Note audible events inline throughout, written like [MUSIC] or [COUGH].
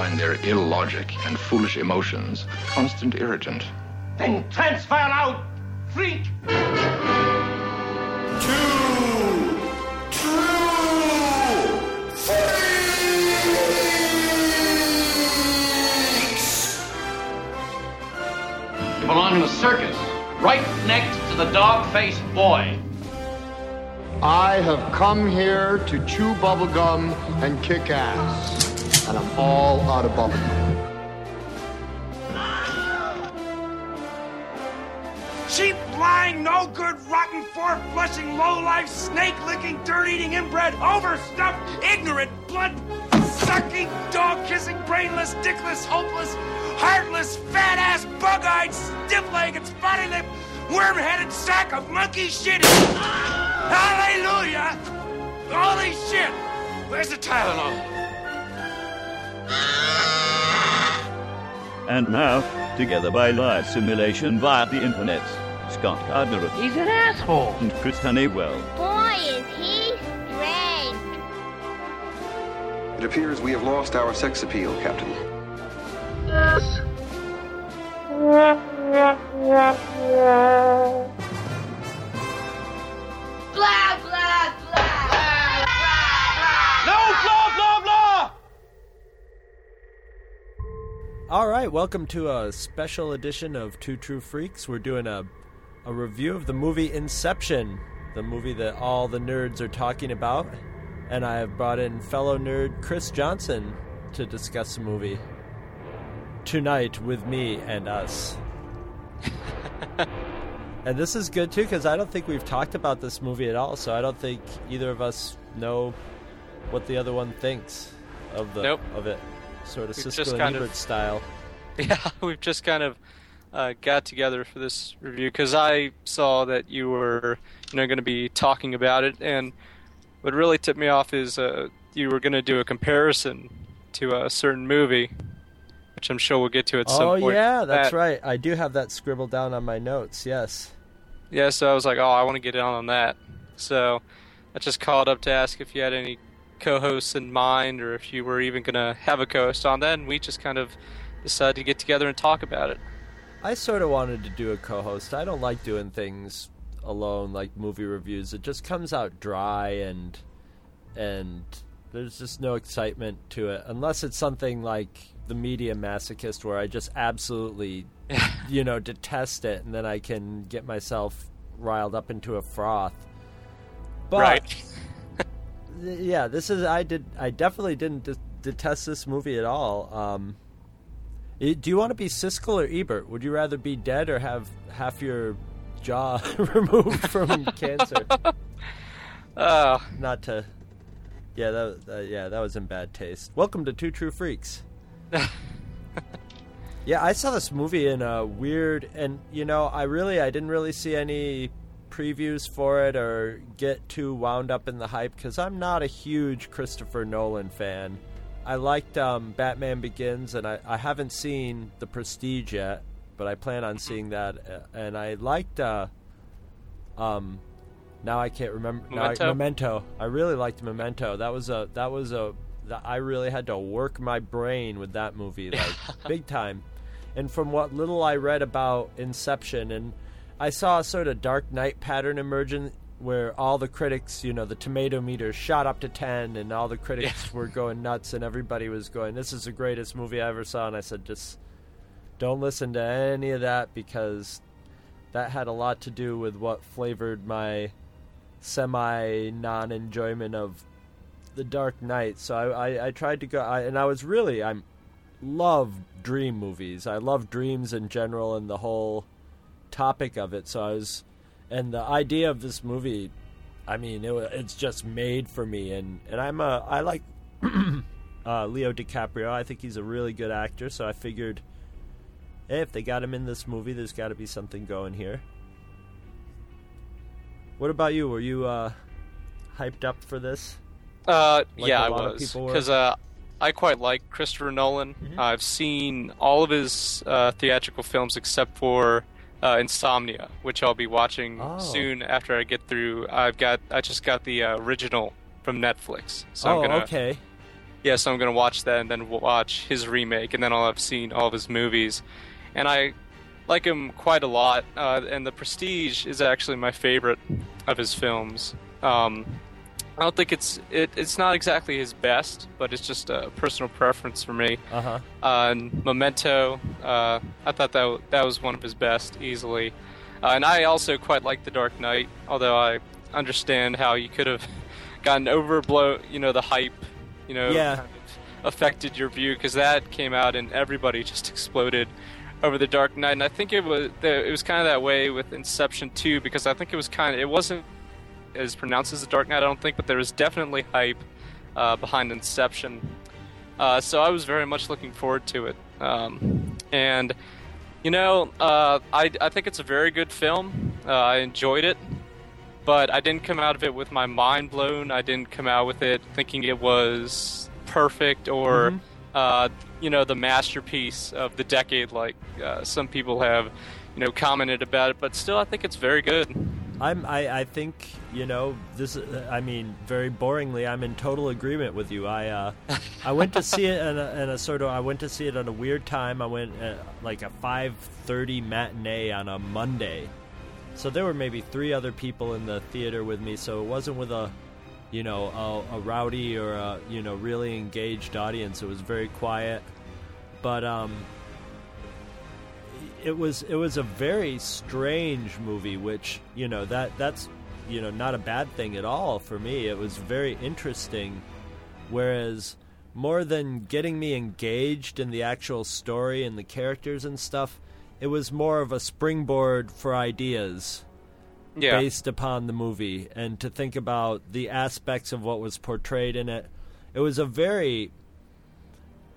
find their ill logic and foolish emotions a constant irritant. Then transfer out, freak! You belong in a circus, right next to the dog-faced boy. I have come here to chew bubblegum and kick ass. And I'm all out of bubblegum. Cheap, lying, no good, rotten, four flushing, low life, snake licking, dirt eating, inbred, overstuffed, ignorant, blood sucking, dog kissing, brainless, dickless, hopeless, heartless, fat ass, bug eyed, stiff legged, spotty lipped, worm headed sack of monkey shit. Hallelujah! Holy shit! Where's the Tylenol? And now, together by live simulation via the internet, Scott Gardner He's an asshole. and Chris Honeywell. Boy, is he strange. It appears we have lost our sex appeal, Captain. Blah, blah, blah. All right, welcome to a special edition of Two True Freaks. We're doing a a review of the movie Inception, the movie that all the nerds are talking about, and I have brought in fellow nerd Chris Johnson to discuss the movie tonight with me and us. [LAUGHS] and this is good too because I don't think we've talked about this movie at all, so I don't think either of us know what the other one thinks of the Nope. of it, sort of We've Siskel and kind of- style. [LAUGHS] Yeah, we've just kind of uh, got together for this review because I saw that you were, you know, going to be talking about it, and what really tipped me off is uh, you were going to do a comparison to a certain movie, which I'm sure we'll get to at some point. Oh yeah, that's That- right. I do have that scribbled down on my notes. Yes. Yeah, so I was like, oh, I want to get in on that. So I just called up to ask if you had any co-hosts in mind, or if you were even going to have a co-host on and we just kind of decided to get together and talk about it. I sort of wanted to do a co-host. I don't like doing things alone, like movie reviews. It just comes out dry and and there's just no excitement to it unless it's something like the Media Masochist, where I just absolutely, [LAUGHS] you know, detest it, and then I can get myself riled up into a froth. But right. Yeah, this is I did I definitely didn't de- detest this movie at all. Um, do you want to be Siskel or Ebert? Would you rather be dead or have half your jaw [LAUGHS] removed from [LAUGHS] cancer? Oh, Not to. Yeah, that uh, yeah that was in bad taste. Welcome to Two True Freaks. [LAUGHS] yeah, I saw this movie in a weird, and you know, I really I didn't really see any previews for it or get too wound up in the hype because I'm not a huge Christopher Nolan fan. I liked um, Batman Begins, and I, I haven't seen The Prestige yet, but I plan on seeing that. uh, And I liked, uh, um, now I can't remember. now I- Memento? Memento. I really liked Memento. That was a that was a that I really had to work my brain with that movie, like [LAUGHS] big time. And from what little I read about Inception, and I saw a sort of Dark Knight pattern emerging where all the critics, you know, the tomato meter shot up to 10 and all the critics were going nuts and everybody was going, this is the greatest movie I ever saw. And I said, just don't listen to any of that because that had a lot to do with what flavored my semi non enjoyment of the Dark Knight. So I, I, I tried to go, I, and I was really, I'm love dream movies. I love dreams in general and the whole topic of it. So I was, and the idea of this movie, I mean, it, it's just made for me. And and I'm a I like [CLEARS THROAT] uh, Leo DiCaprio. I think he's a really good actor. So I figured, hey, if they got him in this movie, there's got to be something going here. What about you? Were you uh, hyped up for this? Uh, Like yeah, I was because uh, I quite like Christopher Nolan. Mm-hmm. I've seen all of his uh, theatrical films except for uh, Insomnia, which I'll be watching Oh. soon after I get through. I've got I just got the uh, original from Netflix, so oh, I'm gonna okay. yeah, so I'm gonna watch that and then watch his remake, and then I'll have seen all of his movies, and I like him quite a lot. Uh, and The Prestige is actually my favorite of his films. Um, I don't think it's it, it's not exactly his best, but it's just a personal preference for me. Uh-huh. Uh, and Memento, uh, I thought that w- that was one of his best, easily. Uh, and I also quite like The Dark Knight, although I understand how you could have [LAUGHS] gotten overblown, you know, the hype, you know, Yeah. kind of affected your view because that came out and everybody just exploded over The Dark Knight. And I think it was it was kind of that way with Inception too, because I think it was kind of it wasn't as pronounced as The Dark Knight, I don't think, but there was definitely hype uh, behind Inception. Uh, so I was very much looking forward to it. Um, and, you know, uh, I, I think it's a very good film. Uh, I enjoyed it, but I didn't come out of it with my mind blown. I didn't come out with it thinking it was perfect or, uh, you know, the masterpiece of the decade, like uh, some people have, you know, commented about it. But still, I think it's very good. I'm I, I think you know this I mean very boringly I'm in total agreement with you. I uh, I went to see it in a, in a sort of I went to see it at a weird time. I went like a 5:30 matinee on a Monday. So there were maybe three other people in the theater with me so it wasn't with a you know a, a rowdy or a you know really engaged audience. It was very quiet. But um it was it was a very strange movie which you know that that's you know not a bad thing at all for me. It was very interesting. Whereas more than getting me engaged in the actual story and the characters and stuff it was more of a springboard for ideas Yeah. based upon the movie. And to think about the aspects of what was portrayed in it it was a very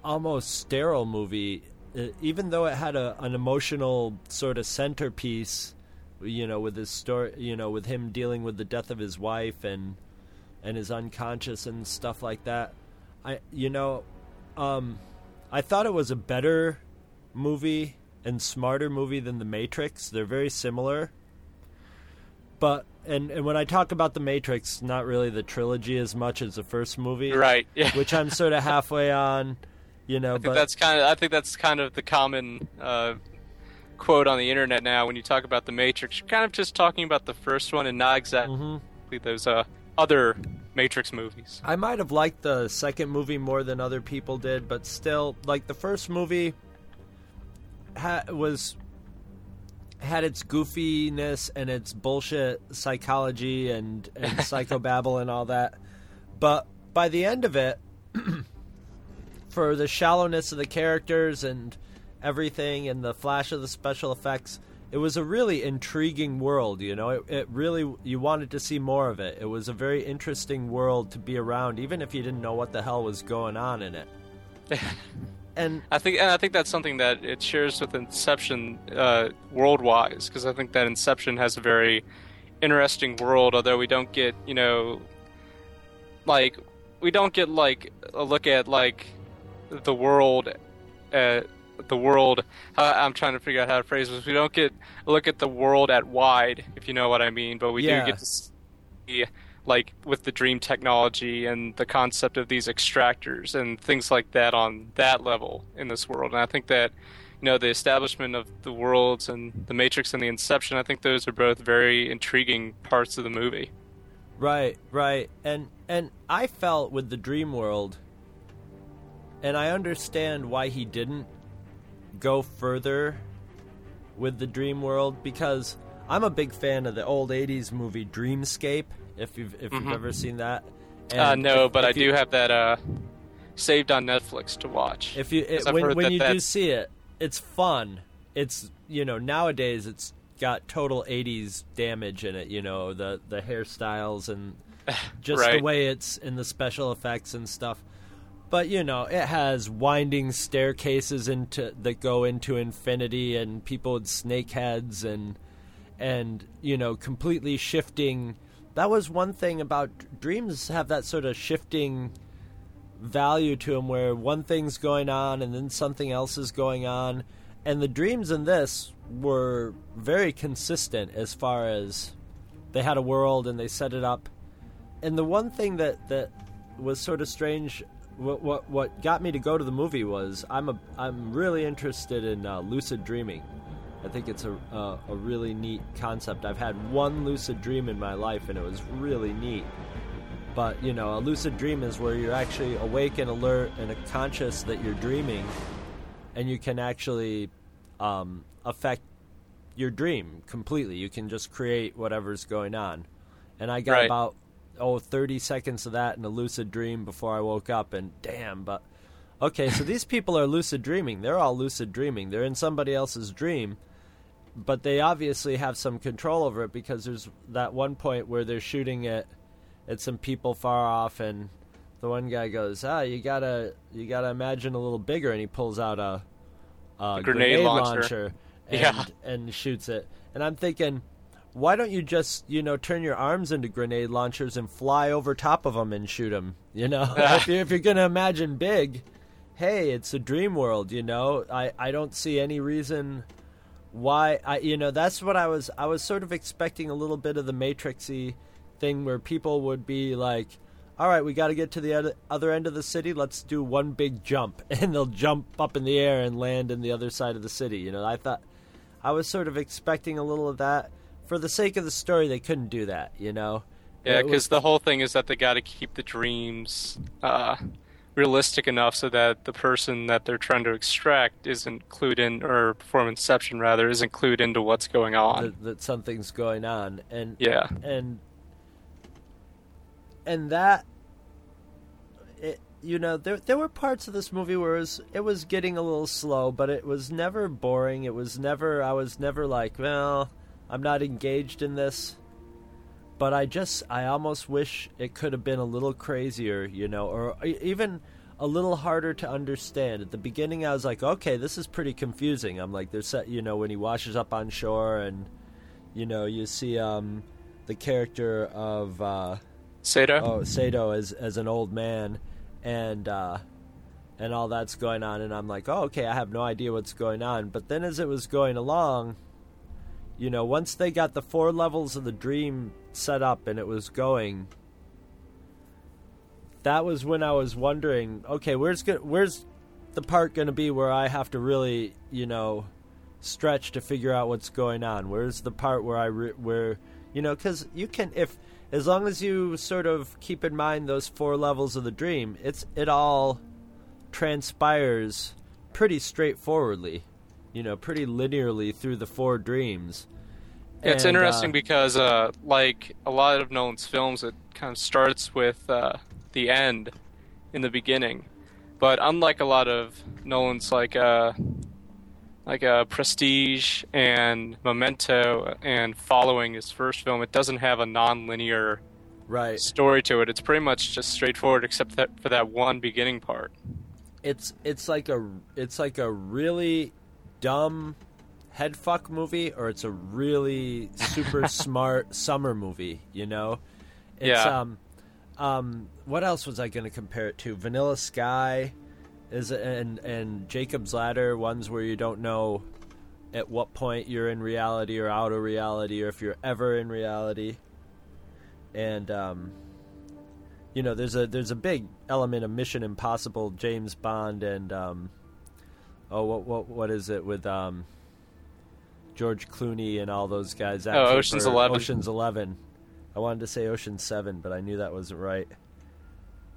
almost sterile movie. Uh, even though it had a, an emotional sort of centerpiece you know with his story you know with him dealing with the death of his wife and and his unconscious and stuff like that i you know um i thought it was a better movie and smarter movie than the matrix they're very similar but and, and when I talk about the Matrix, not really the trilogy as much as the first movie, Right, yeah. Which I'm sort of halfway on, you know. I think but that's kind of I think that's kind of the common uh, quote on the internet now when you talk about the Matrix. You're kind of just talking about the first one and not exactly Mm-hmm. those uh, other Matrix movies. I might have liked the second movie more than other people did, but still, like the first movie ha- was had its goofiness and its bullshit psychology and, and [LAUGHS] psychobabble and all that. But by the end of it, [CLEARS THROAT] for the shallowness of the characters and everything and the flash of the special effects, it was a really intriguing world, you know. It, it really you wanted to see more of it. It was a very interesting world to be around even if you didn't know what the hell was going on in it. [LAUGHS] and I think and I think that's something that it shares with Inception uh, world-wise because I think that Inception has a very interesting world, although we don't get you know like we don't get like a look at like the world uh, the world I'm trying to figure out how to phrase this. We don't get look at the world at wide, if you know what I mean, but we Yeah. do get to see like with the dream technology and the concept of these extractors and things like that on that level in this world. And I think that you know the establishment of the worlds and the Matrix and the Inception. I think those are both very intriguing parts of the movie. Right, right. And and I felt with the dream world and I understand why he didn't go further with the dream world because I'm a big fan of the old 80s movie Dreamscape if you've if you've Mhm. ever seen that. uh, no, if- but if I you- do have that uh, saved on Netflix to watch. If you it, when when that you do see it, it's fun. It's you know nowadays it's got total '80s damage in it. You know the the hairstyles and [LAUGHS] just the way it's in the special effects and stuff. But you know it has winding staircases into that go into infinity and people with snake heads and and you know completely shifting. That was one thing about dreams have that sort of shifting value to them where one thing's going on and then something else is going on and the dreams in this were very consistent as far as they had a world and they set it up and the one thing that that was sort of strange what what what got me to go to the movie was I'm a I'm really interested in uh, lucid dreaming. I think it's a, a a really neat concept. I've had one lucid dream in my life, and it was really neat. But you know, a lucid dream is where you're actually awake and alert and conscious that you're dreaming, and you can actually um, affect your dream completely. You can just create whatever's going on. And I got Right. about oh 30 seconds of that in a lucid dream before I woke up and damn, but okay, so these people are lucid dreaming. They're all lucid dreaming. They're in somebody else's dream, but they obviously have some control over it because there's that one point where they're shooting it at some people far off and the one guy goes, "Ah, you got to you got to imagine a little bigger." And he pulls out a, a grenade launcher. [LAUGHS] and, Yeah. and shoots it. And I'm thinking, why don't you just, you know, turn your arms into grenade launchers and fly over top of them and shoot them? You know, [LAUGHS] if, you're, if you're going to imagine big, hey, it's a dream world. You know, I I don't see any reason why I you know that's what I was I was sort of expecting a little bit of the matrixy thing where people would be like all right we got to get to the other, other end of the city let's do one big jump [LAUGHS] and they'll jump up in the air and land in the other side of the city you know I thought I was sort of expecting a little of that for the sake of the story they couldn't do that you know Yeah, It was- because the whole thing is that they got to keep the dreams uh, realistic enough so that the person that they're trying to extract isn't clued in, or perform inception rather, isn't clued into what's going on. that, that something's going on and Yeah. and and that it you know there there were parts of this movie where it was it was getting a little slow but it was never boring it was never I was never like well I'm not engaged in this but I just I almost wish it could have been a little crazier you know or even a little harder to understand. At the beginning I was like okay this is pretty confusing. I'm like there's you know when he washes up on shore and you know you see um the character of uh Sato? oh Sato as as an old man and uh and all that's going on. And I'm like oh okay I have no idea what's going on. But then as it was going along you know once they got the four levels of the dream set up and it was going that was when I was wondering okay where's where's the part going to be where I have to really you know stretch to figure out what's going on? Where's the part where I re- where you know cuz you can if as long as you sort of keep in mind those four levels of the dream it's it all transpires pretty straightforwardly you know pretty linearly through the four dreams It's And, interesting uh, because, uh, like a lot of Nolan's films, it kind of starts with uh, the end in the beginning. But unlike a lot of Nolan's, like uh, like uh, Prestige and Memento, and following his first film, it doesn't have a non-linear right story to it. It's pretty much just straightforward, except that for that one beginning part. it's it's like a it's like a really dumb head fuck movie or it's a really super [LAUGHS] smart summer movie you know? It's Yeah. um um what else was i going to compare it to? Vanilla sky is and and jacob's ladder ones where you don't know at what point you're in reality or out of reality or if you're ever in reality. And um you know there's a there's a big element of mission impossible james bond and um oh what what what is it with um george clooney and all those guys Oh, Ocean's 11. ocean's 11 i wanted to say ocean 7 but i knew that wasn't right.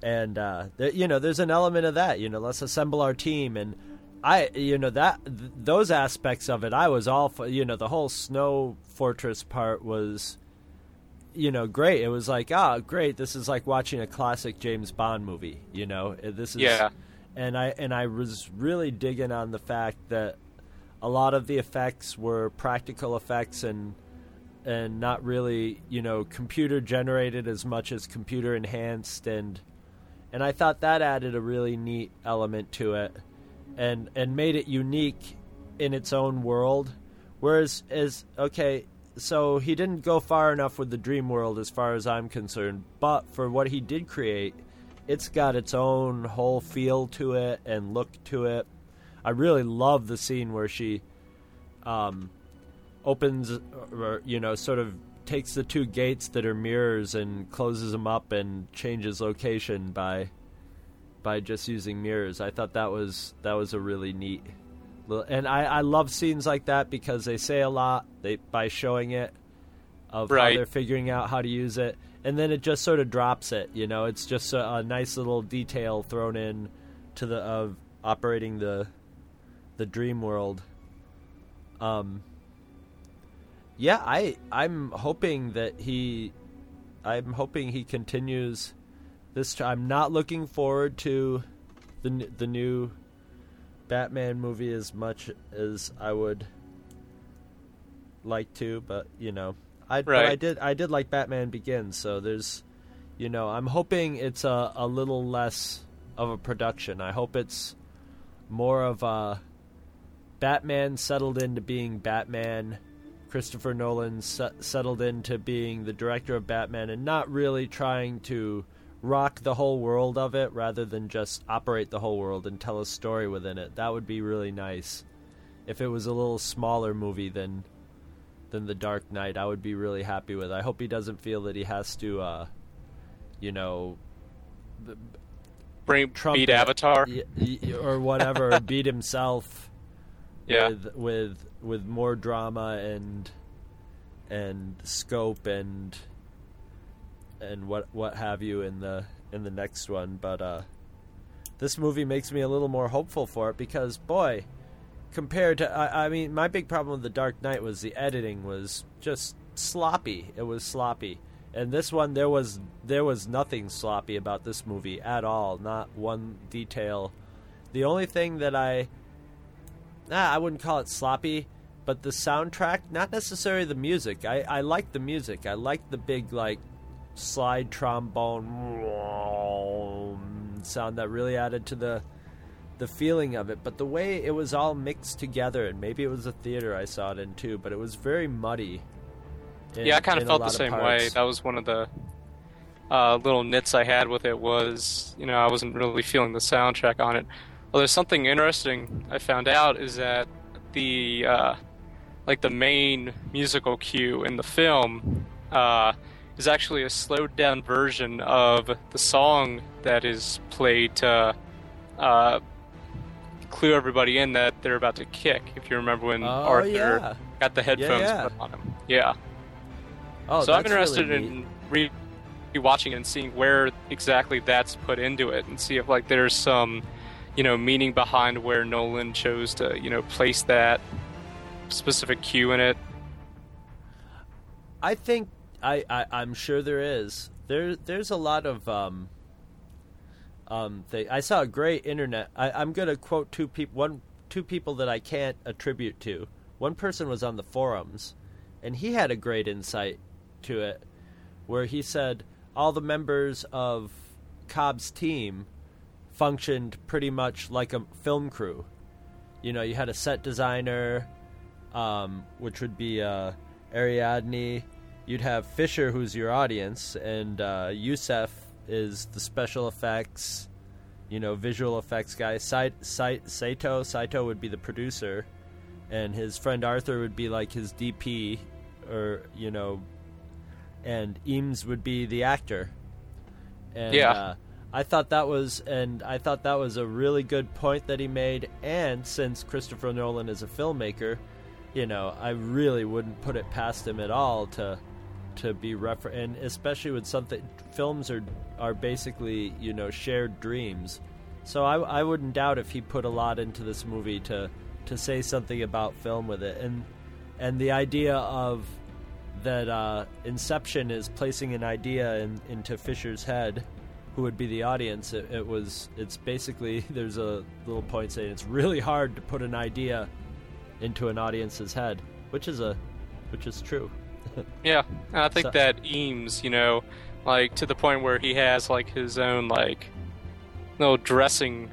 And uh there, you know there's an element of that you know let's assemble our team. And i you know that th- those aspects of it i was all for you know the whole snow fortress part was you know great. It was like ah great this is like watching a classic james bond movie you know? This is Yeah. and i and i was really digging on the fact that a lot of the effects were practical effects and and not really you know computer generated as much as computer enhanced. And and I thought that added a really neat element to it and and made it unique in its own world. Whereas as okay so he didn't go far enough with the dream world as far as I'm concerned but for what he did create it's got its own whole feel to it and look to it I really love the scene where she um opens or you know sort of takes the two gates that are mirrors and closes them up and changes location by by just using mirrors. I thought that was that was a really neat, little, and I I love scenes like that because they say a lot they by showing it of Right. how they're figuring out how to use it, and then it just sort of drops it. You know, it's just a, a nice little detail thrown in to the of operating the the dream world. Um. Yeah, I I'm hoping that he, I'm hoping he continues this. T- I'm not looking forward to the n- the new Batman movie as much as I would like to, but you know, I but I did I did like Batman Begins, so there's, you know, I'm hoping it's a a little less of a production. I hope it's more of a Batman settled into being Batman. Christopher Nolan se- settled into being the director of Batman and not really trying to rock the whole world of it rather than just operate the whole world and tell a story within it. That would be really nice. If it was a little smaller movie than than The Dark Knight, I would be really happy with. I hope he doesn't feel that he has to uh you know b- Bring trumpet beat Avatar. y- y- or whatever, [LAUGHS] beat himself Yeah. with with with more drama and and scope and and what what have you in the in the next one. But uh this movie makes me a little more hopeful for it because boy compared to I, I mean my big problem with the dark knight was the editing was just sloppy. It was sloppy. And this one there was there was nothing sloppy about this movie at all. Not one detail. The only thing that i nah, I wouldn't call it sloppy, but the soundtrack, not necessarily the music. I, I like the music. I like the big like slide trombone sound that really added to the the feeling of it. But the way it was all mixed together, and maybe it was a theater I saw it in too, but it was very muddy. in- yeah, I kind of felt the same way. That was one of the uh, little nits I had with it was, you know, I wasn't really feeling the soundtrack on it. Well, there's something interesting I found out is that the uh, like the main musical cue in the film uh, is actually a slowed down version of the song that is played to uh, clue everybody in that they're about to kick. If you remember when Oh, Arthur yeah. got the headphones yeah. put on him, yeah. Oh, so I'm interested really in re rewatching it and seeing where exactly that's put into it, and see if like there's some, you know, meaning behind where Nolan chose to, you know, place that specific cue in it. I think I, I I'm sure there is. There there's a lot of um um. I saw a great internet. I, I'm gonna quote two people one two people that I can't attribute to. One person was on the forums, and he had a great insight to it, where he said all the members of Cobb's team functioned pretty much like a film crew. You know, you had a set designer, um, which would be uh, Ariadne. You'd have Fisher, who's your audience, and uh, Yusuf is the special effects, you know, visual effects guy. Sai- Sai- Saito, Saito would be the producer, and his friend Arthur would be like his DP, or you know, and Eames would be the actor. And, Yeah. Uh, I thought that was, and I thought that was a really good point that he made. And since Christopher Nolan is a filmmaker, you know, I really wouldn't put it past him at all to to be refer and especially with something films are are basically you know shared dreams. So I I wouldn't doubt if he put a lot into this movie to to say something about film with it and and the idea of that uh, Inception is placing an idea in, into Fisher's head, who would be the audience. It, it was. It's basically [LAUGHS] there's a little point saying it's really hard to put an idea into an audience's head, which is a, which is true. [LAUGHS] Yeah, and I think So- that Eames, you know, like to the point where he has like his own like little dressing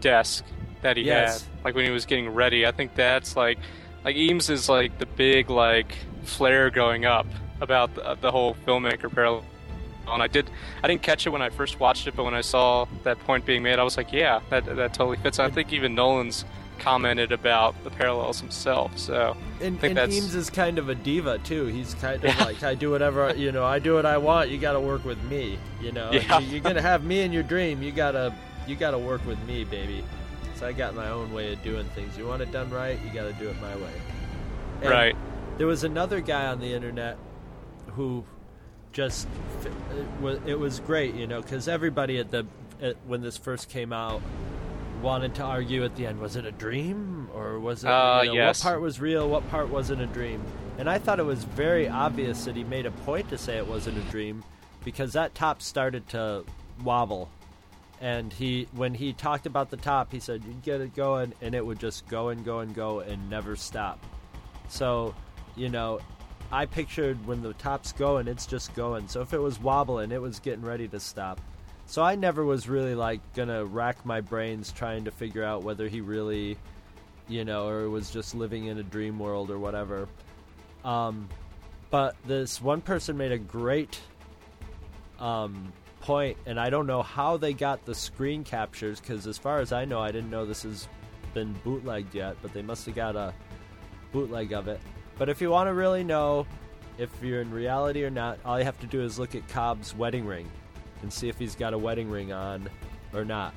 desk that he Yes. had, like when he was getting ready. I think that's like, like Eames is like the big like flare going up about the, the whole filmmaker parallel. And I did, I didn't catch it when I first watched it, but when I saw that point being made, I was like, yeah, that that totally fits. I think even Nolan's commented about the parallels himself. So And, I think and that's Eames is kind of a diva too. He's kind of like I do whatever you know. I do what I want. You got to work with me. You know, Yeah. You- you're gonna have me in your dream. You gotta you got to work with me, baby. So I got my own way of doing things. You want it done right, you got to do it my way. And Right. There was another guy on the internet who just it was, it was great, you know, because everybody at the at, when this first came out wanted to argue at the end was it a dream or was it Uh, you know, yes. what part was real what part wasn't a dream? And i thought it was very obvious that he made a point to say it wasn't a dream because that top started to wobble. And he when he talked about the top he said you'd get it going and it would just go and go and go and never stop. So you know i pictured when the top's going it's just going. So if it was wobbling it was getting ready to stop. So i never was really like gonna rack my brains trying to figure out whether he really you know or was just living in a dream world or whatever. Um, but this one person made a great um, point, and I don't know how they got the screen captures because, as far as I know, I didn't know this has been bootlegged yet, but they must have got a bootleg of it. But if you want to really know if you're in reality or not, all you have to do is look at Cobb's wedding ring and see if he's got a wedding ring on or not.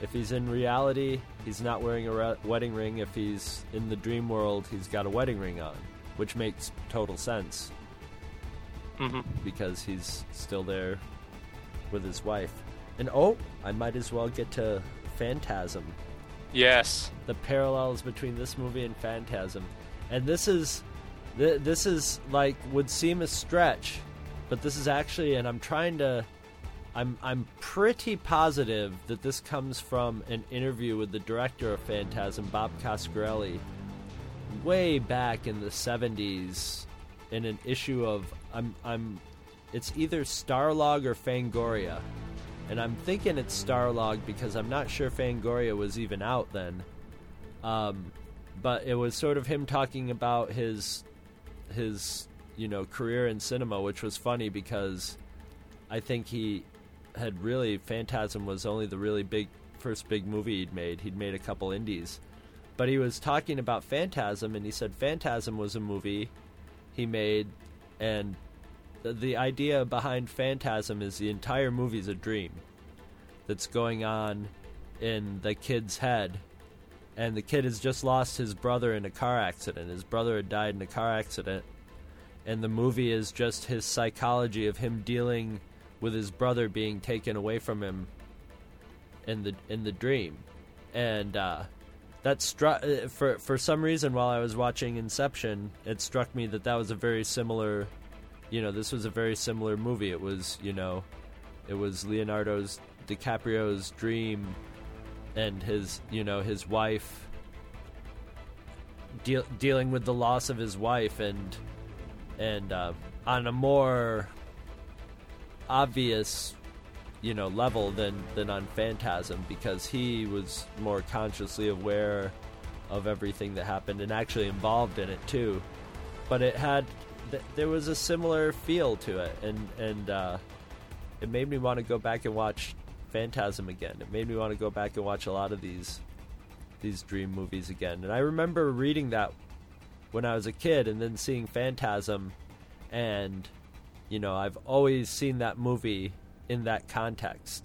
If he's in reality, he's not wearing a re- wedding ring. If he's in the dream world, he's got a wedding ring on, which makes total sense hmm because he's still there with his wife. And oh, I might as well get to Phantasm. Yes. The parallels between this movie and Phantasm. And this is th- this is like would seem a stretch, but this is actually and I'm trying to I'm I'm pretty positive that this comes from an interview with the director of Phantasm, Bob Coscarelli, way back in the 70s in an issue of I'm I'm it's either Starlog or Fangoria. And I'm thinking it's Starlog because I'm not sure Fangoria was even out then. Um, but it was sort of him talking about his his you know career in cinema, which was funny because I think he had really Phantasm was only the really big first big movie he'd made. He'd made a couple indies. But he was talking about Phantasm and he said Phantasm was a movie he made and the, the idea behind Phantasm is the entire movie's a dream that's going on in the kid's head and the kid has just lost his brother in a car accident. His brother had died in a car accident and the movie is just his psychology of him dealing with his brother being taken away from him in the in the dream, and uh, that struck uh, for for some reason while I was watching Inception, it struck me that that was a very similar, you know, this was a very similar movie. It was you know, it was Leonardo's DiCaprio's dream, and his you know his wife deal, dealing with the loss of his wife and and uh, on a more obvious you know level than than on Phantasm because he was more consciously aware of everything that happened and actually involved in it too. But it had th- there was a similar feel to it and and uh, it made me want to go back and watch Phantasm again. It made me want to go back and watch a lot of these these dream movies again. And I remember reading that when I was a kid and then seeing Phantasm and you know I've always seen that movie in that context.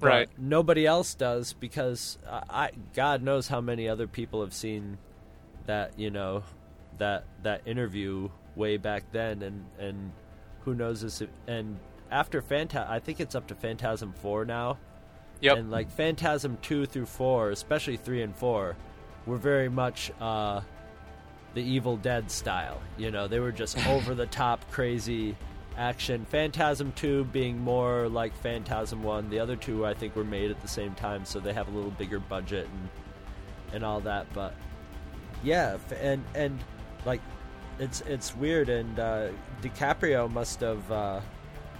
But Right. nobody else does because I, I God knows how many other people have seen that you know that that interview way back then and and who knows this and after Phanta I think it's up to Phantasm 4 now Yep. and like Phantasm 2 through 4 especially 3 and 4 were very much uh the Evil Dead style. You know, they were just [LAUGHS] over the top crazy action. Phantasm 2 being more like Phantasm 1. The other two I think were made at the same time, so they have a little bigger budget and and all that, but yeah, and and like it's it's weird and uh DiCaprio must have uh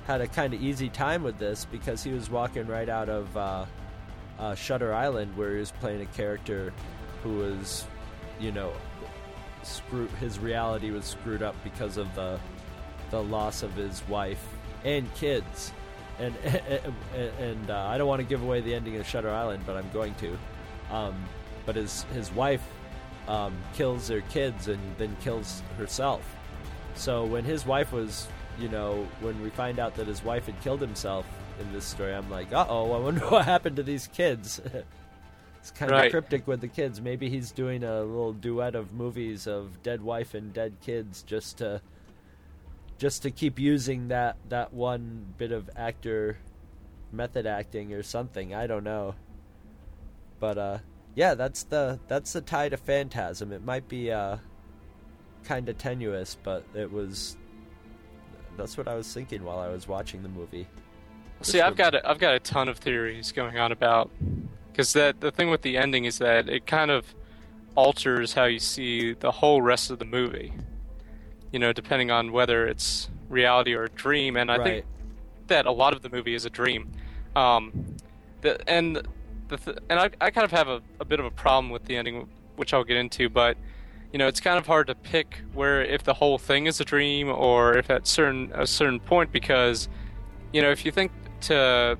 had a kind of easy time with this because he was walking right out of uh, uh, Shutter Island, where he was playing a character who was, you know, screw his reality was screwed up because of the the loss of his wife and kids. And [LAUGHS] and uh, I don't want to give away the ending of Shutter Island but I'm going to. Um, but his his wife um, kills their kids and then kills herself. So when his wife was you know when we find out that his wife had killed himself in this story. I'm like, uh oh, I wonder [LAUGHS] what happened to these kids. [LAUGHS] it's kind Right. of cryptic with the kids. Maybe he's doing a little duet of movies of dead wife and dead kids just to just to keep using that that one bit of actor method acting or something. I don't know. But uh yeah, that's the that's the tie to Phantasm. It might be uh kind of tenuous, but it was that's what I was thinking while I was watching the movie. See, I've got a, I've got a ton of theories going on about because that the thing with the ending is that it kind of alters how you see the whole rest of the movie. You know, depending on whether it's reality or a dream, and I think that a lot of the movie is a dream. Um, the, and the th- and I, I kind of have a, a bit of a problem with the ending, which I'll get into, but you know, it's kind of hard to pick where if the whole thing is a dream or if at certain a certain point because you know, if you think to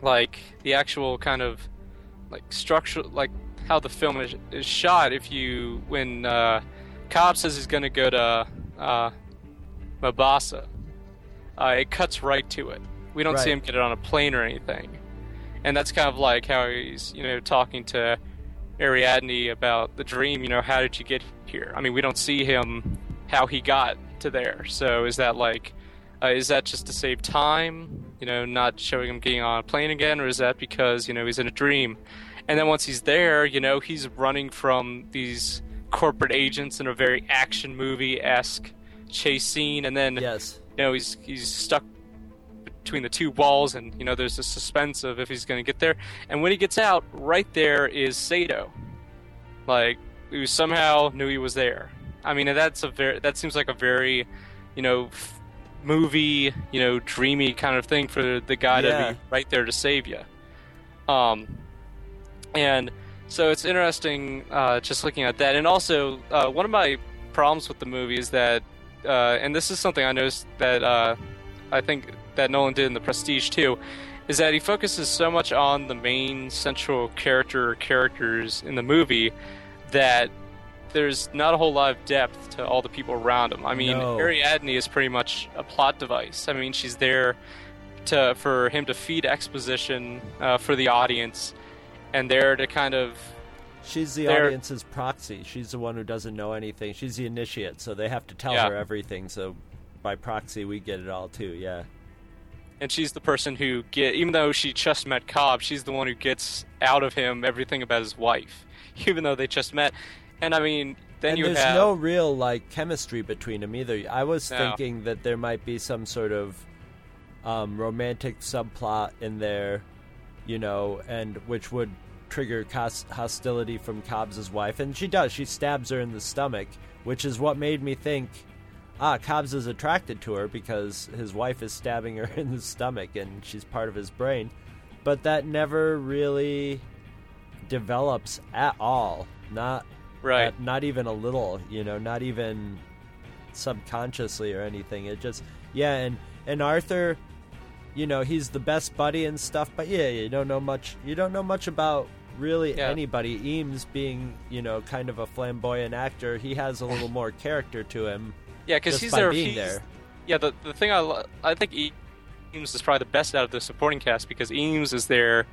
like the actual kind of like structure like how the film is, is shot if you when uh Cobb says he's going to go to uh Mombasa uh, it cuts right to it. We don't see him get it on a plane or anything. And that's kind of like how he's, you know, talking to Ariadne about the dream, you know, how did you get here? I mean, we don't see him how he got to there. So is that like uh, is that just to save time, you know, not showing him getting on a plane again or is that because, you know, he's in a dream? And then once he's there, you know, he's running from these corporate agents in a very action movie esque chase scene and then Yes. you know he's he's stuck between the two walls and you know there's a suspense of if he's going to get there. And when he gets out right there is Sato. Like who somehow knew he was there. I mean that's a very that seems like a very you know f- movie you know dreamy kind of thing for the guy Yeah. to be right there to save you um and so it's interesting uh, just looking at that. And also uh, one of my problems with the movie is that uh, and this is something I noticed that uh, I think that Nolan did in The Prestige too, is that he focuses so much on the main central character or characters in the movie that there's not a whole lot of depth to all the people around him. I mean, No. Ariadne is pretty much a plot device. I mean, she's there to for him to feed exposition uh, for the audience, and there to kind of She's the audience's proxy. She's the one who doesn't know anything. She's the initiate, so they have to tell Yeah. her everything. So by proxy, we get it all too. Yeah. and she's the person who get even though she just met Cobb, she's the one who gets out of him everything about his wife, [LAUGHS] even though they just met. And I mean, then and you there's have no real like chemistry between them either. I was No. thinking that there might be some sort of um, romantic subplot in there, you know, and which would trigger hostility from Cobb's wife, and she does. She stabs her in the stomach, which is what made me think, ah, Cobbs is attracted to her because his wife is stabbing her [LAUGHS] in the stomach, and she's part of his brain. But that never really develops at all. Not Right. not, not even a little, you know, not even subconsciously or anything. It just yeah, and and Arthur, you know, he's the best buddy and stuff, but yeah, you don't know much. You don't know much about really Yeah. anybody. Eames being, you know, kind of a flamboyant actor, he has a little more character to him. Yeah, because he's there. being he's- there. Yeah, the the thing I lo- I think Eames is probably the best out of the supporting cast because Eames is there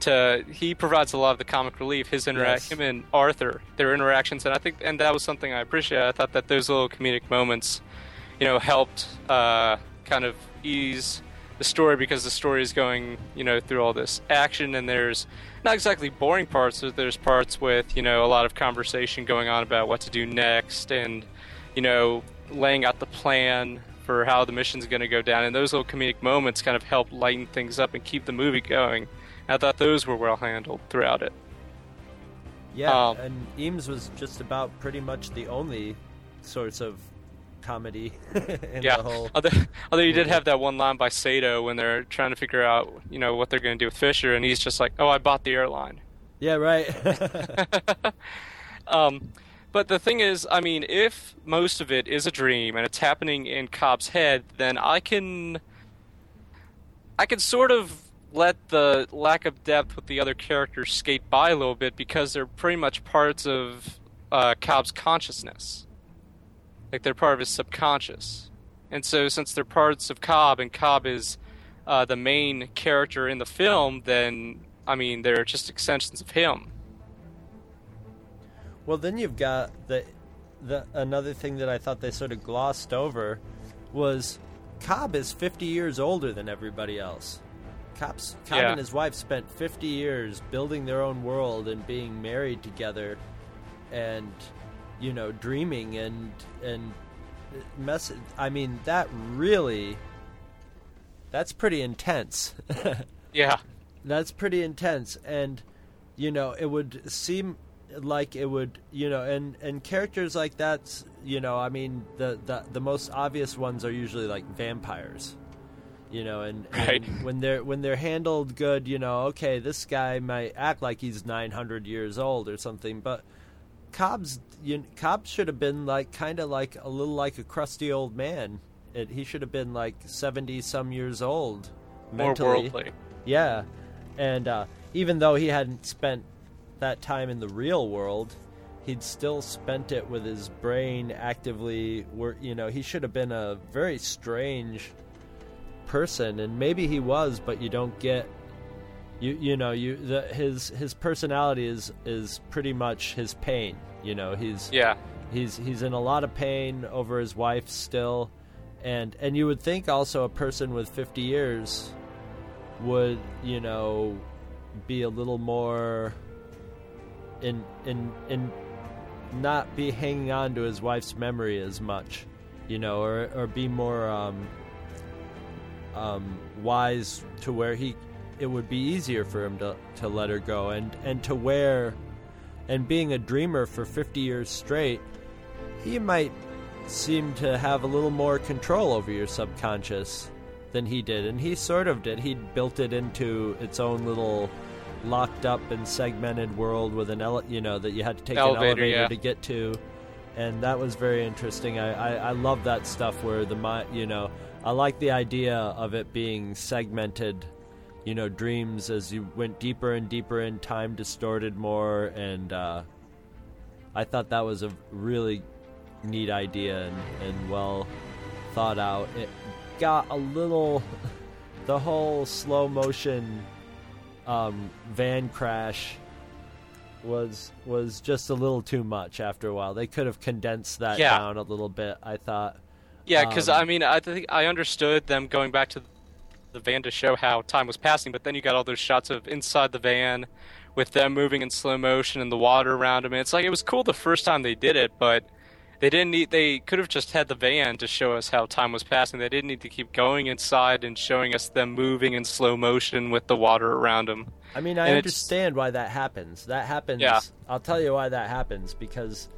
to he provides a lot of the comic relief. His interact Yes. him and Arthur, their interactions, and I think and that was something I appreciate. I thought that those little comedic moments, you know, helped uh, kind of ease the story because the story is going, you know, through all this action and there's not exactly boring parts. but There's parts with you know a lot of conversation going on about what to do next and you know laying out the plan for how the mission's going to go down. And those little comedic moments kind of help lighten things up and keep the movie going. I thought those were well handled throughout it. Yeah, Um, and Eames was just about pretty much the only source of comedy [LAUGHS] in yeah. the whole. Although, although you did have that one line by Sato when they're trying to figure out, you know, what they're going to do with Fisher, and he's just like, "Oh, I bought the airline." Yeah, right. [LAUGHS] Um, but the thing is, I mean, if most of it is a dream and it's happening in Cobb's head, then I can, I can sort of let the lack of depth with the other characters skate by a little bit because they're pretty much parts of uh, Cobb's consciousness. Like they're part of his subconscious, and so since they're parts of Cobb and Cobb is uh, the main character in the film, then I mean they're just extensions of him. Well, then you've got the the another thing that I thought they sort of glossed over was Cobb is 50 years older than everybody else. Cobb's, Cobb Yeah. and his wife spent 50 years building their own world and being married together, and you know dreaming and and mess. I mean that really. That's pretty intense. [LAUGHS] Yeah. That's pretty intense, and you know it would seem like it would, you know, and and characters like that, you know, I mean the the the most obvious ones are usually like vampires, you know, and, and Right. [LAUGHS] when they're when they're handled good, you know, okay, this guy might act like he's nine hundred years old or something, but Cobb's you, Cobb should have been like kind of like a little like a crusty old man. It, he should have been like seventy some years old, More mentally. worldly. Yeah, and uh, even though he hadn't spent that time in the real world, he'd still spent it with his brain actively. Work, you know, he should have been a very strange person, and maybe he was, but you don't get. You you know you the, his his personality is is pretty much his pain. You know he's Yeah. he's he's in a lot of pain over his wife still, and and you would think also a person with fifty years would you know be a little more in in in not be hanging on to his wife's memory as much you know or or be more um um wise to where he it would be easier for him to to let her go and and to where and being a dreamer for 50 years straight he might seem to have a little more control over your subconscious than he did. And he sort of did. He built it into its own little locked up and segmented world with an ele- you know that you had to take Elevator, an elevator yeah. to get to. And that was very interesting. I i, I love that stuff where the you know i like the idea of it being segmented you know dreams as you went deeper and deeper in time distorted more. And uh i thought that was a really neat idea and, and well thought out. It got a little [LAUGHS] the whole slow motion um, van crash was was just a little too much after a while. They could have condensed that Yeah. down a little bit. I thought. Yeah, because Um, I mean, I think I understood them going back to the van to show how time was passing, but then you got all those shots of inside the van with them moving in slow motion and the water around them. And it's like it was cool the first time they did it, but they didn't need. They could have just had the van to show us how time was passing. They didn't need to keep going inside and showing us them moving in slow motion with the water around them. I mean, I And understand why that happens. That happens. Yeah. I'll tell you why that happens because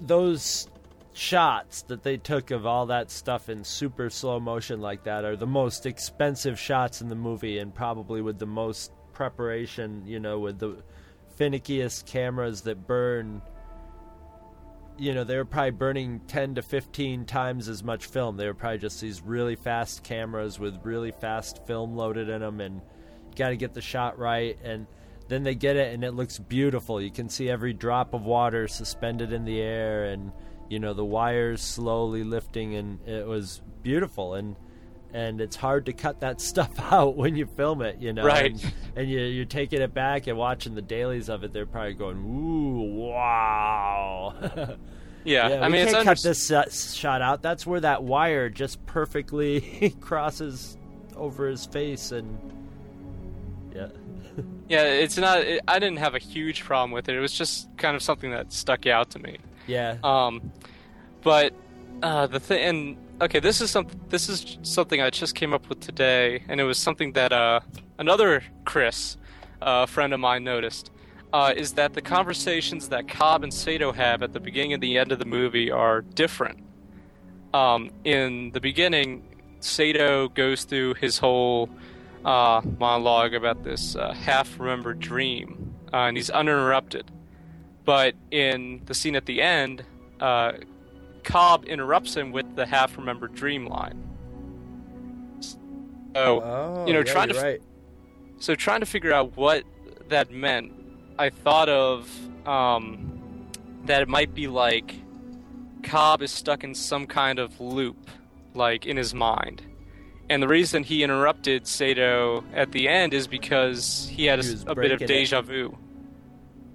those shots that they took of all that stuff in super slow motion like that are the most expensive shots in the movie and probably with the most preparation, you know, with the finickiest cameras that burn you know, they were probably burning 10 to 15 times as much film. They were probably just these really fast cameras with really fast film loaded in them, and got to get the shot right. And then they get it, and it looks beautiful. You can see every drop of water suspended in the air, and you know the wires slowly lifting, and it was beautiful. And and it's hard to cut that [LAUGHS] stuff out when you film it, you know. Right. And, and you, you're taking it back and watching the dailies of it. They're probably going, "Ooh, wow." [LAUGHS] Yeah, Yeah, I mean, it's can't under- cut this uh, shot out. That's where that wire just perfectly [LAUGHS] crosses over his face, and yeah, Yeah, it's not. It, I didn't have a huge problem with it. It was just kind of something that stuck out to me. yeah. Um, but uh, the thing, and okay, this is something. This is something I just came up with today, and it was something that uh, another Chris, uh, a friend of mine, noticed. Uh, is that the conversations that Cobb and Saito have at the beginning and the end of the movie are different. Um, in the beginning, Saito goes through his whole uh, monologue about this uh, half-remembered dream, uh, and he's uninterrupted. But in the scene at the end, uh, Cobb interrupts him with the half-remembered dream line. So, oh, you know, yeah, trying to right. so trying to figure out what that meant, I thought of um, that it might be like Cobb is stuck in some kind of loop, like in his mind, And the reason he interrupted Saito at the end is because he had a, He a bit of it. deja vu.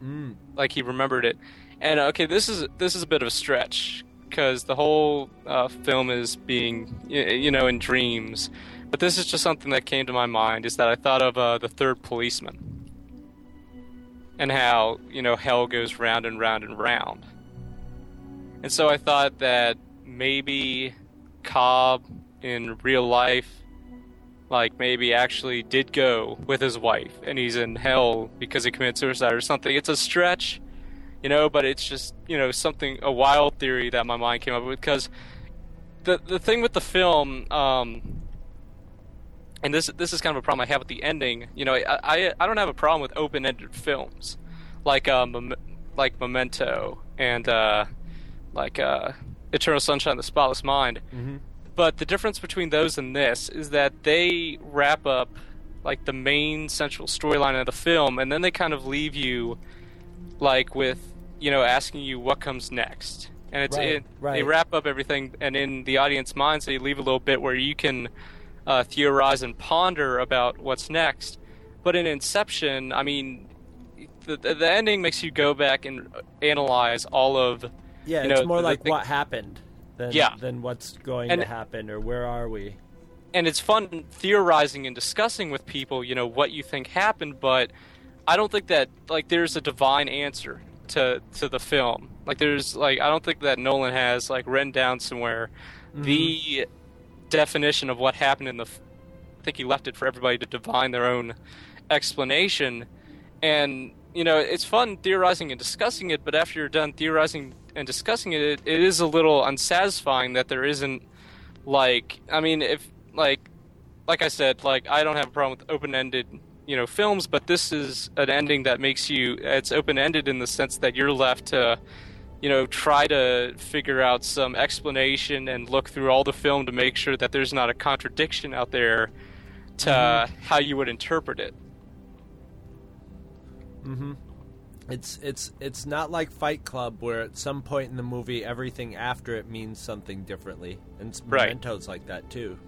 Mm. Like he remembered it. And okay, this is this is a bit of a stretch because the whole uh, film is being you know in dreams. But this is just something that came to my mind is that I thought of uh, the third policeman and how you know hell goes round and round and round. And so I thought that maybe Cobb in real life, like maybe actually did go with his wife and he's in hell because he committed suicide or something. It's a stretch, you know, but it's just, you know, something, a wild theory that my mind came up with because the, the thing with the film, um, and this this is kind of a problem I have with the ending. You know, I I, I don't have a problem with open-ended films, like um like Memento and uh, like uh, Eternal Sunshine of the Spotless Mind. Mhm. But the difference between those and this is that they wrap up like the main central storyline of the film, and then they kind of leave you like with you know asking you what comes next. And it's Right, it, they wrap up everything, and in the audience minds, they leave a little bit where you can uh, theorize and ponder about what's next. But in Inception, I mean, the, the the ending makes you go back and analyze all of. Yeah, you it's more the- like the- what happened than Yeah. than what's going And- to happen or where are we. and it's fun theorizing and discussing with people, you know, what you think happened, but I don't think that like there's a divine answer to to the film. Like there's like I don't think that Nolan has like written down somewhere mm-hmm. the definition of what happened in the f- I think he left it for everybody to divine their own explanation and you know, it's fun theorizing and discussing it, but after you're done theorizing and discussing it, it, it is a little unsatisfying that there isn't like I mean if like like I said like I don't have a problem with open-ended you know films but this is an ending that makes you it's open-ended in the sense that you're left to you know try to figure out some explanation and look through all the film to make sure that there's not a contradiction out there to how you would interpret it Mm-hmm. It's it's it's not like Fight Club where at some point in the movie everything after it means something differently, and Right. Memento's like that too.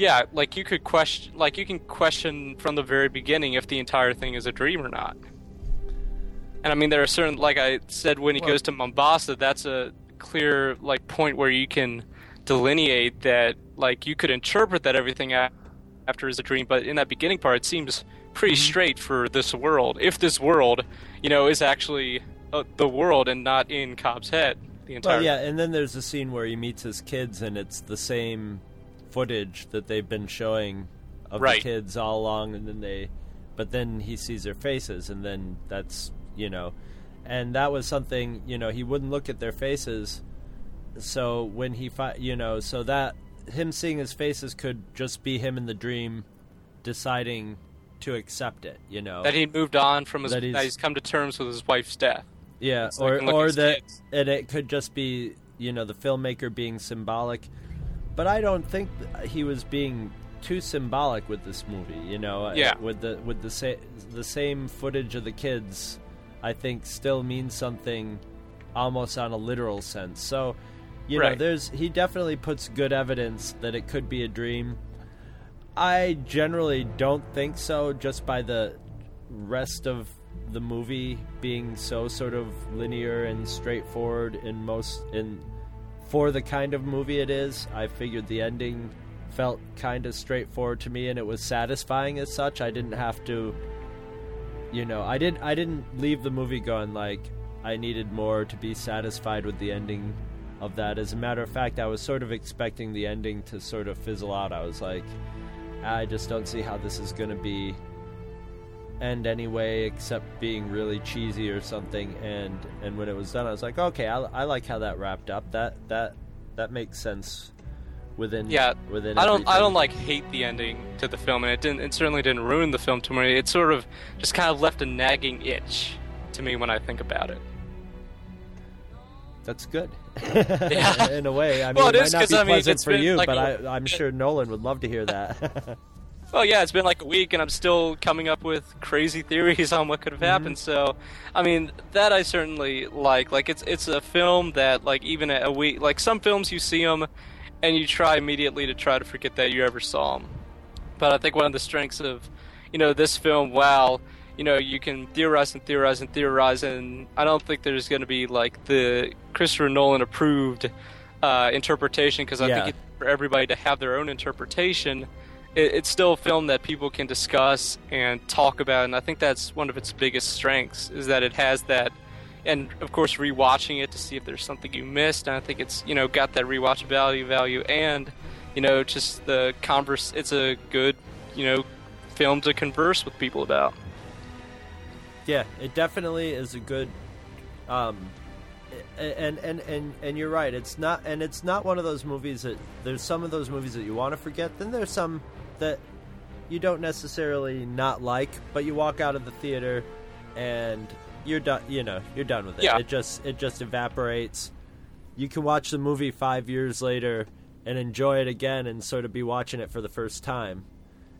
Yeah like you could question like you can question from the very beginning if the entire thing is a dream or not and i mean there are certain like i said when he Well- goes to mombasa that's a clear like point where you can delineate that like you could interpret that everything after is a dream but in that beginning part it seems pretty Mm-hmm. straight for this world if this world you know is actually uh, the world and not in cobb's head the entire Well, yeah, and then there's a scene where he meets his kids, and it's the same footage that they've been showing of Right. the kids all along, and then they, but then he sees their faces, and then that's you know, and that was something you know he wouldn't look at their faces, so when he fi- you know so that him seeing his faces could just be him in the dream, deciding to accept it, you know that he moved on from his That that he's- he's come to terms with his wife's death Yeah, or or that kids. and it could just be you know the filmmaker being symbolic, but I don't think he was being too symbolic with this movie. You know, Uh, Yeah. with the with the sa- the same footage of the kids, I think still means something almost on a literal sense. So, you know, there's he definitely puts good evidence that it could be a dream. I generally don't think so, just by the rest of the movie being so sort of linear and straightforward in most in for the kind of movie it is. I figured the ending felt kind of straightforward to me, and it was satisfying as such. I didn't have to, you know, I didn't I didn't leave the movie going like I needed more to be satisfied with the ending of that. As a matter of fact, I was sort of expecting the ending to sort of fizzle out. I was like, ah, I just don't see how this is going to be end anyway, except being really cheesy or something. And and when it was done, I was like, okay, I, I like how that wrapped up. That that that makes sense within Yeah, within. I don't. I don't like hate the ending to the film, and it didn't. It certainly didn't ruin the film to me. It sort of just kind of left a nagging itch to me when I think about it. That's good. [LAUGHS] Yeah. [LAUGHS] In a way, I mean, Well, it, it might is, not 'cause, be I mean, pleasant for been you, like but I'm sure Nolan would love to hear that. [LAUGHS] Well, yeah, it's been like a week, and I'm still coming up with crazy theories [LAUGHS] on what could have happened. So, I mean, that I certainly like. Like, it's it's a film that, like, even a week, like some films, you see them, and you try immediately to try to forget that you ever saw them. But I think one of the strengths of, you know, this film, wow, you know, you can theorize and theorize and theorize, and I don't think there's going to be like the Christopher Nolan approved uh, interpretation because I Yeah. think it's for everybody to have their own interpretation. It, it's still a film that people can discuss and talk about, and I think that's one of its biggest strengths is that it has that. And of course, rewatching it to see if there's something you missed, and I think it's you know got that rewatchability value, and you know just the converse. It's a good you know film to converse with people about. Yeah, it definitely is a good. Um, and and and and you're right. It's not, and it's not one of those movies that there's some of those movies that you want to forget. Then there's some that you don't necessarily not like, but you walk out of the theater and you're done. You know, you're done with it. Yeah. It just it just evaporates. You can watch the movie five years later and enjoy it again, and sort of be watching it for the first time.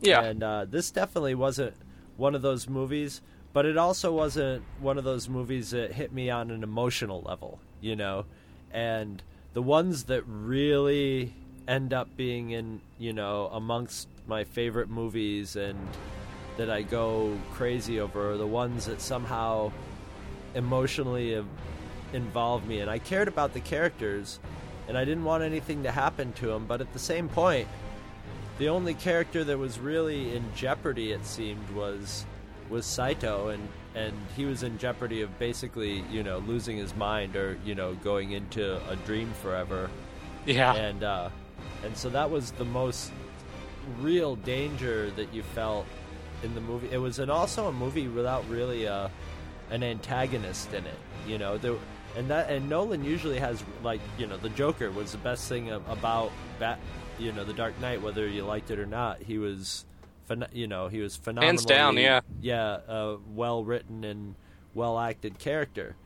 Yeah. And uh, this definitely wasn't one of those movies, but it also wasn't one of those movies that hit me on an emotional level, you know? And the ones that really end up being in, you know, amongst my favorite movies and that I go crazy over are the ones that somehow emotionally have involved me. And I cared about the characters and I didn't want anything to happen to them, but at the same point, the only character that was really in jeopardy it seemed was was Saito and and he was in jeopardy of basically you know losing his mind or you know going into a dream forever Yeah. and uh and so that was the most real danger that you felt in the movie. It was an also a movie without really uh an antagonist in it you know? There and that and Nolan usually has like you know the Joker was the best thing about Bat you know the Dark Knight whether you liked it or not. He was you know he was phenomenally Hands down, yeah. yeah uh, well written and well acted character.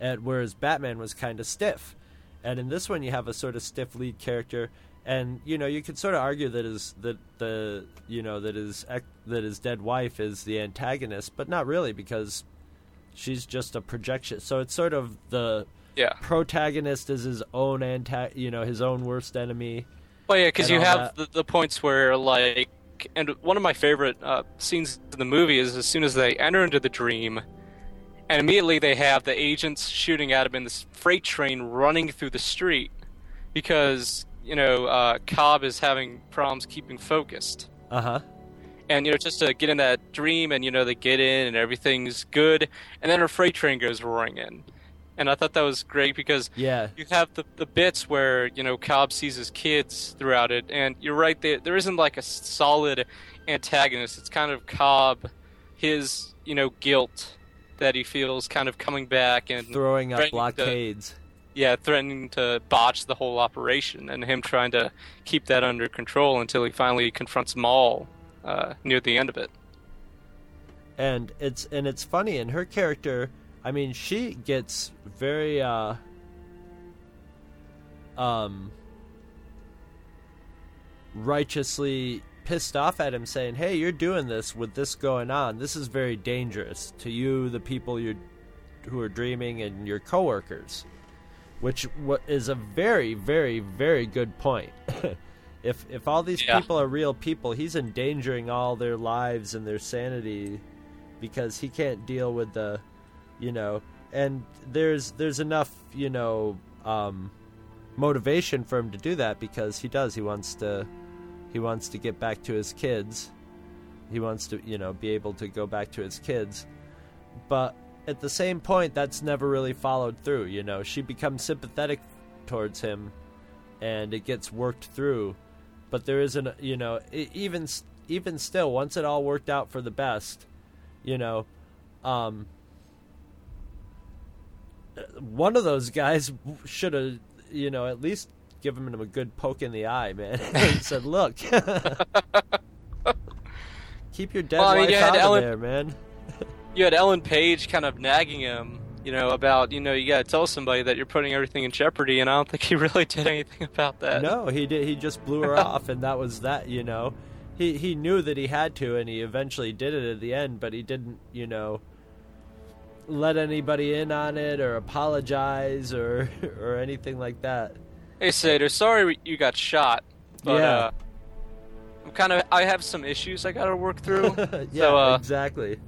And whereas Batman was kind of stiff and in this one you have a sort of stiff lead character. And you know you could sort of argue that his that the you know that his that his dead wife is the antagonist but not really because she's just a projection. So it's sort of the Yeah. protagonist is his own anta- you know his own worst enemy. Well, yeah, because you have the, the points where, like, and one of my favorite uh, scenes in the movie is as soon as they enter into the dream, and immediately they have the agents shooting at him in this freight train running through the street because, you know, uh, Cobb is having problems keeping focused. uh-huh And, you know, just to get in that dream, and, you know, they get in and everything's good, and then a freight train goes roaring in. And I thought that was great because yeah you have the, the bits where you know Cobb sees his kids throughout it, and you're right. There there isn't like a solid antagonist. It's kind of Cobb, his you know guilt that he feels kind of coming back and throwing up threatening to- blockades yeah, threatening to botch the whole operation, and him trying to keep that under control until he finally confronts Mal uh, near the end of it. and it's and it's funny and her character i mean she gets very uh um righteously pissed off at him saying hey you're doing this with this going on. This is very dangerous to you the people you who are dreaming and your coworkers which what is a very very very good point. [LAUGHS] If if all these Yeah. people are real people he's endangering all their lives and their sanity because he can't deal with the you know and there's there's enough you know um motivation for him to do that because he does. He wants to he wants to get back to his kids. He wants to you know be able to go back to his kids. But at the same point that's never really followed through you know. She becomes sympathetic towards him and it gets worked through. But there isn't you know even even still once it all worked out for the best you know um one of those guys should have you know at least given him a good poke in the eye man [LAUGHS] [LAUGHS] and said look [LAUGHS] keep your dead Well, I mean, wife you out Ellen- of there man you had Ellen Page kind of nagging him, you know, about you know you got to tell somebody that you're putting everything in jeopardy, and I don't think he really did anything about that. No, he did. He just blew her off, and that was that. You know, he he knew that he had to, and he eventually did it at the end. But he didn't, you know, let anybody in on it or apologize or or anything like that. Hey, Saito, sorry you got shot, but Yeah. uh, I'm kind of I have some issues I got to work through. [LAUGHS] yeah, so, uh, exactly.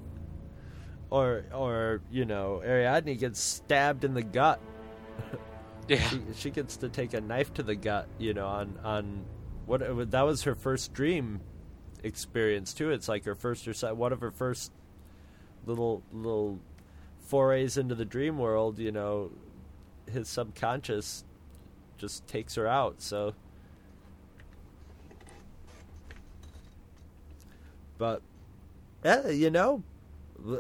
Or, or you know, Ariadne gets stabbed in the gut. [LAUGHS] yeah, She, she gets to take a knife to the gut. You know, on on what it that was her first dream experience too. It's like her first or one of her first little little forays into the dream world. You know, his subconscious just takes her out. So. But yeah, you know,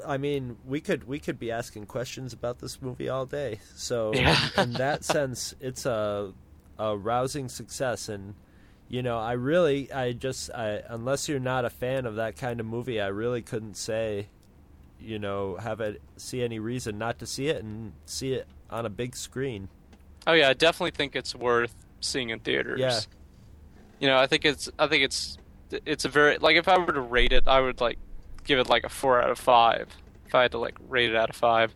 I mean, we could we could be asking questions about this movie all day. So [LAUGHS] Yeah. in that sense, it's a a rousing success, and you know, I really, I just, I unless you're not a fan of that kind of movie, I really couldn't say, you know, have it see any reason not to see it and see it on a big screen. Oh yeah, I definitely think it's worth seeing in theaters. Yeah. You know, I think it's I think it's it's a very like if I were to rate it, I would like give it like a four out of five if I had to like rate it out of five.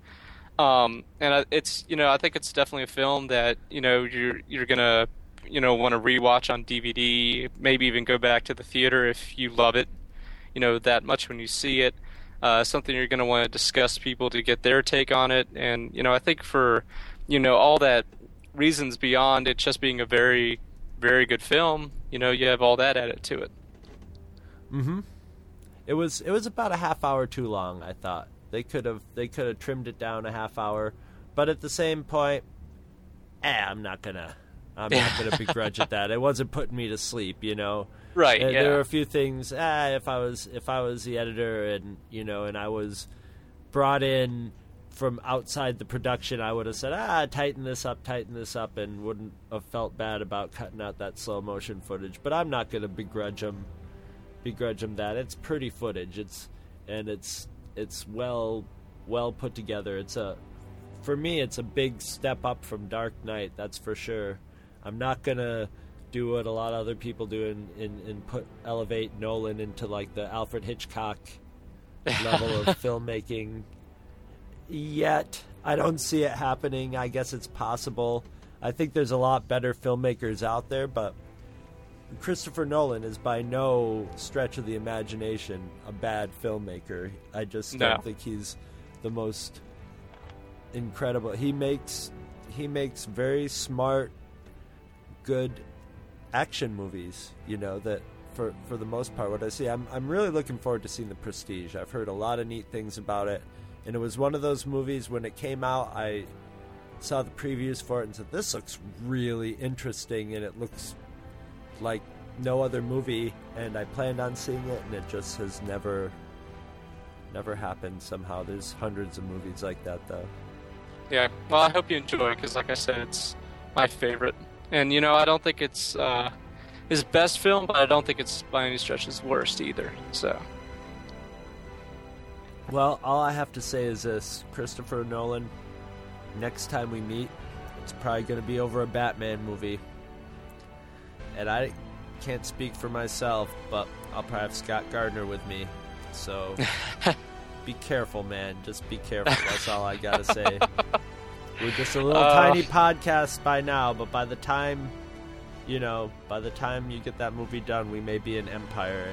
Um, and I- it's you know I think it's definitely a film that you know you're you're gonna you know want to rewatch on DVD, maybe even go back to the theater if you love it, you know that much when you see it. Uh, something you're going to want to discuss people to get their take on it, and you know I think for you know all that reasons beyond it just being a very very good film, you know you have all that added to it. Mm-hmm. It was it was about a half hour too long. I thought they could have they could have trimmed it down a half hour, but at the same point, eh, I'm not gonna I'm not gonna [LAUGHS] begrudge it that. It wasn't putting me to sleep, you know. Right, There- yeah. There were a few things. Ah, if I was if I was the editor and you know and I was brought in from outside the production, I would have said, ah, tighten this up, tighten this up, and wouldn't have felt bad about cutting out that slow motion footage. But I'm not going to begrudge them, begrudge them that. It's pretty footage. It's and it's it's well well put together. It's a for me, it's a big step up from Dark Knight. That's for sure. I'm not gonna do what a lot of other people do and, and, and put elevate Nolan into like the Alfred Hitchcock [LAUGHS] level of filmmaking yet. I don't see it happening. I guess it's possible. I think there's a lot better filmmakers out there, but Christopher Nolan is by no stretch of the imagination a bad filmmaker. I just No. don't think he's the most incredible. He makes he makes very smart, good action movies. You know that for for the most part, what I see, I'm I'm really looking forward to seeing The Prestige. I've heard a lot of neat things about it, and it was one of those movies when it came out. I saw the previews for it and said, "This looks really interesting," and it looks like no other movie. And I planned on seeing it, and it just has never never happened. Somehow, there's hundreds of movies like that, though. Yeah, well, I hope you enjoy because, like I said, it's my favorite. And you know, I don't think it's uh, his best film, but I don't think it's by any stretch his worst either. So, Well, all I have to say is this Christopher Nolan, next time we meet, it's probably going to be over a Batman movie. And I can't speak for myself, but I'll probably have Scott Gardner with me. So [LAUGHS] be careful, man. Just be careful. That's all I got to say. [LAUGHS] We're just a little Uh. tiny podcast by now, but by the time, you know, by the time you get that movie done, we may be an empire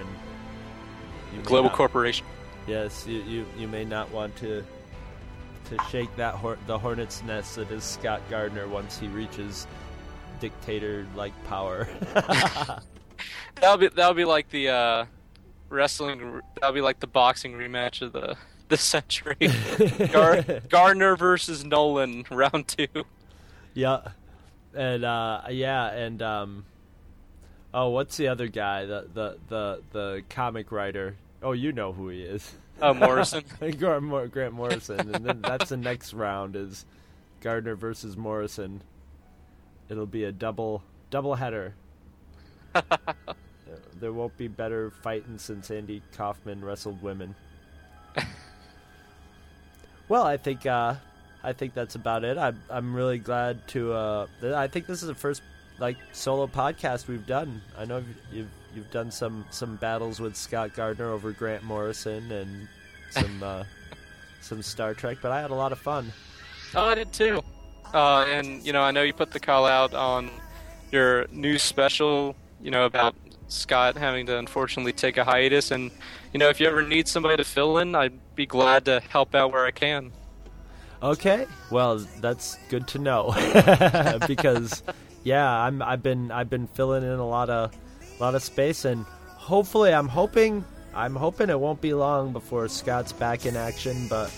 and global corporation. Yes, you, you, you may not want to to shake that hor- the hornet's nest that is Scott Gardner once he reaches dictator like power. [LAUGHS] That'll be that'll be like the uh, wrestling. That'll be like the boxing rematch of the [LAUGHS] the century. Gar- [LAUGHS] Gardner versus Nolan, round two. yeah, and uh, yeah, and um, oh, what's the other guy? The the the the comic writer. Oh, you know who he is. Oh, Morrison. [LAUGHS] Grant Grant Morrison, and then that's the next round is Gardner versus Morrison. It'll be a double double header. [LAUGHS] there won't be better fighting since Andy Kaufman wrestled women. [LAUGHS] well, I think uh, I think that's about it. I'm I'm really glad to. Uh, I think this is the first like solo podcast we've done. I know you've you've, you've done some some battles with Scott Gardner over Grant Morrison and some [LAUGHS] uh, some Star Trek, but I had a lot of fun. Oh, I did too. Uh, and you know, I know you put the call out on your new special, you know, about Scott having to unfortunately take a hiatus. And you know, if you ever need somebody to fill in, I'd be glad to help out where I can. Okay, well that's good to know [LAUGHS] [LAUGHS] because yeah, I'm I've been I've been filling in a lot of a lot of space and hopefully I'm hoping I'm hoping it won't be long before Scott's back in action, but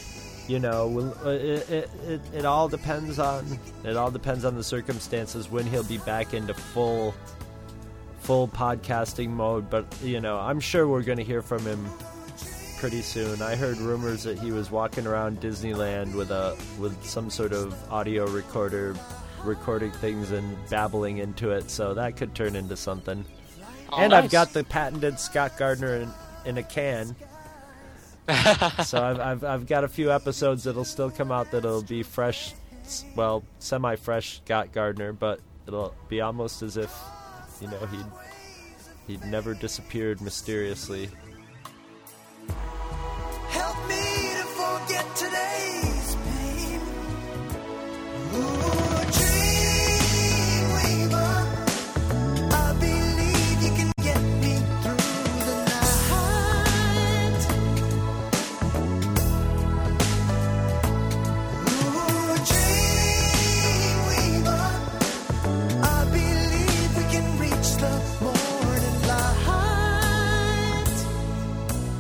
you know, uh, it, it, it, it all depends on it all depends on the circumstances when he'll be back into full full podcasting mode. But you know, I'm sure we're going to hear from him pretty soon. I heard rumors that he was walking around Disneyland with a with some sort of audio recorder recording things and babbling into it, so that could turn into something. Oh, and nice. I've got the patented Scott Gardner in, in a can. [LAUGHS] so I've, I've I've got a few episodes that'll still come out that'll be fresh, well, semi-fresh Scott Gardner, but it'll be almost as if, you know, he'd he'd never disappeared mysteriously. Help me to forget today's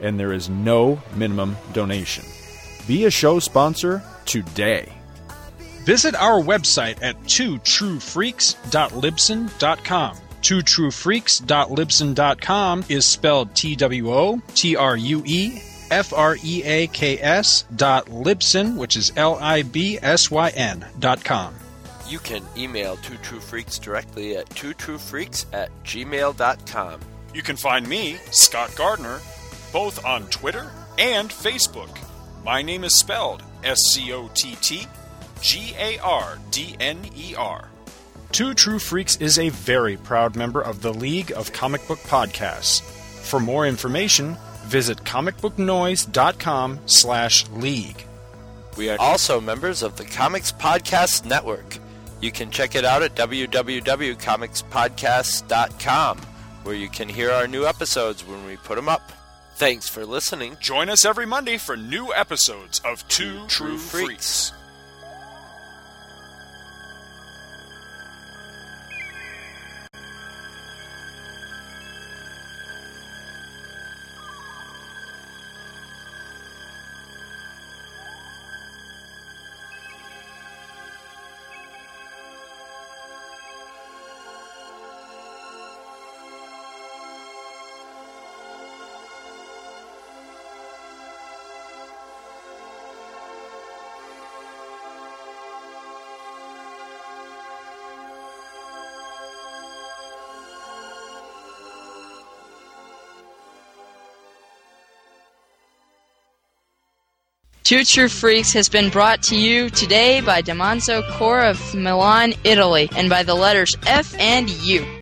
and there is no minimum donation. Be a show sponsor today. Visit our website at twotruefreaks.libsyn.com. Twotruefreaks.libsyn.com is spelled T W O T R U E F R E A K S dot Libsyn, which is L I B S Y N dot com. You can email Two True Freaks directly at twotruefreaks at gmail.com. You can find me, Scott Gardner, both on Twitter and Facebook. My name is spelled S C O T T G A R D N E R. Two True Freaks is a very proud member of the League of Comic Book Podcasts. For more information, visit comicbooknoise.com slash league. We are also members of the Comics Podcast Network. You can check it out at www.comicspodcast.com, where you can hear our new episodes when we put them up. Thanks for listening. Join us every Monday for new episodes of Two True, Freaks. Freaks. Two True Freaks has been brought to you today by Damanzo Core of Milan, Italy, and by the letters F and U.